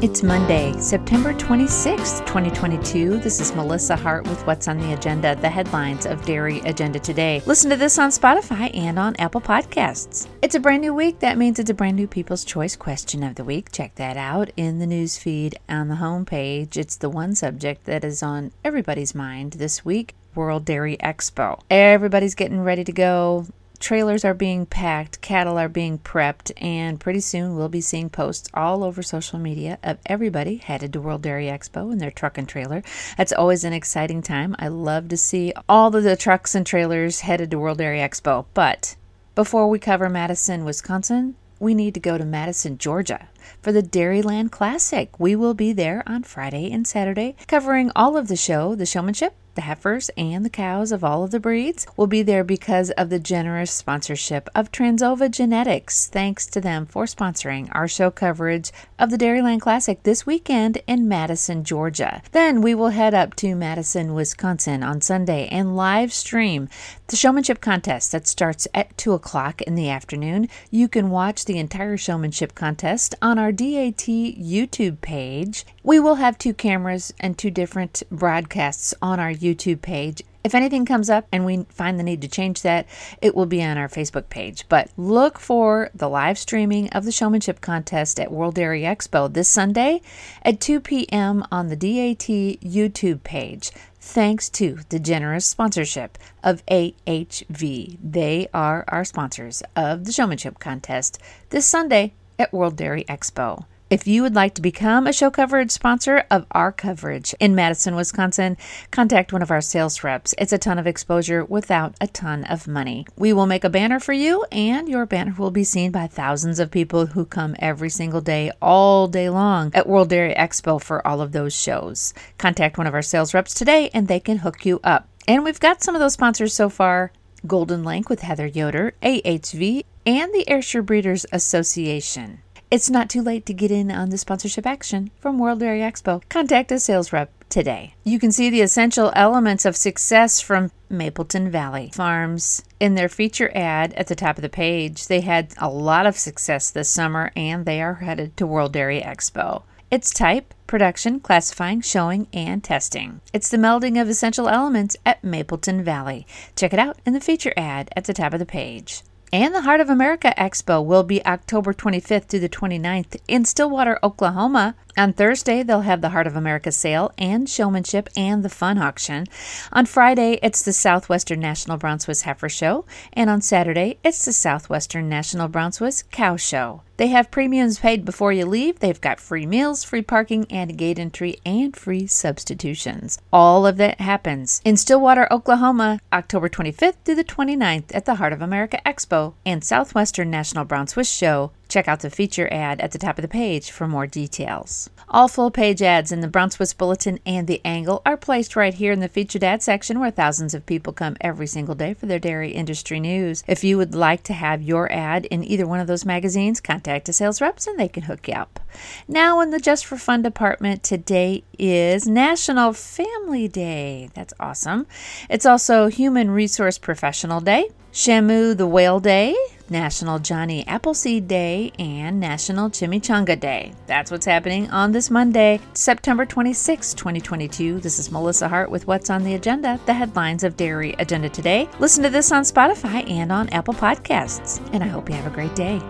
It's Monday, September 26th, 2022. This is Melissa Hart with What's on the Agenda, the headlines of Dairy Agenda Today. Listen to this on Spotify and on Apple Podcasts. It's a brand new week. That means it's a brand new People's Choice question of the week. Check that out in the news feed on the homepage. It's the one subject that is on everybody's mind this week. World Dairy Expo. Everybody's getting ready to go trailers are being packed, cattle are being prepped, and pretty soon we'll be seeing posts all over social media of everybody headed to World Dairy Expo in their truck and trailer. That's always an exciting time. I love to see all of the trucks and trailers headed to World Dairy Expo. But before we cover Madison, Wisconsin, we need to go to Madison, Georgia for the Dairyland Classic. We will be there on Friday and Saturday, covering all of the show, the showmanship, the heifers and the cows of all of the breeds will be there because of the generous sponsorship of Trans Ova Genetics. Thanks to them for sponsoring our show coverage of the Dairyland Classic this weekend in Madison, Georgia. Then we will head up to Madison, Wisconsin on Sunday and live stream the showmanship contest that starts at 2 o'clock in the afternoon. You can watch the entire showmanship contest on our DAT YouTube page. We will have two cameras and two different broadcasts on our YouTube page. If anything comes up and we find the need to change that, it will be on our Facebook page. But look for the live streaming of the showmanship contest at World Dairy Expo this Sunday at 2 p.m. on the DAT YouTube page. Thanks to the generous sponsorship of AHV. They are our sponsors of the showmanship contest this Sunday at World Dairy Expo. If you would like to become a show coverage sponsor of our coverage in Madison, Wisconsin, contact one of our sales reps. It's a ton of exposure without a ton of money. We will make a banner for you, and your banner will be seen by thousands of people who come every single day, all day long at World Dairy Expo for all of those shows. Contact one of our sales reps today, and they can hook you up. And we've got some of those sponsors so far Golden Link with Heather Yoder, AHV, and the Ayrshire Breeders Association. It's not too late to get in on the sponsorship action from World Dairy Expo. Contact a sales rep today. You can see the essential elements of success from Mapleton Valley Farms in their feature ad at the top of the page. They had a lot of success this summer and they are headed to World Dairy Expo. It's type, production, classifying, showing, and testing. It's the melding of essential elements at Mapleton Valley. Check it out in the feature ad at the top of the page. And the Heart of America Expo will be October 25th to the 29th in Stillwater, Oklahoma. On Thursday, they'll have the Heart of America sale and showmanship and the fun auction. On Friday, it's the Southwestern National Brown Swiss Heifer Show. And on Saturday, it's the Southwestern National Brown Swiss Cow Show. They have premiums paid before you leave. They've got free meals, free parking, and gate entry, and free substitutions. All of that happens in Stillwater, Oklahoma, October 25th through the 29th at the Heart of America Expo and Southwestern National Brown Swiss Show Check out the feature ad at the top of the page for more details. All full page ads in the Brown Swiss Bulletin and The Angle are placed right here in the featured ad section where thousands of people come every single day for their dairy industry news. If you would like to have your ad in either one of those magazines, contact a sales reps and they can hook you up. Now, in the Just for Fun department, today is National Family Day. That's awesome. It's also Human Resource Professional Day, Shamu the Whale Day, National Johnny Appleseed Day, and National Chimichanga Day. That's what's happening on this Monday, September 26, 2022. This is Melissa Hart with What's on the Agenda, the headlines of Dairy Agenda Today. Listen to this on Spotify and on Apple Podcasts, and I hope you have a great day.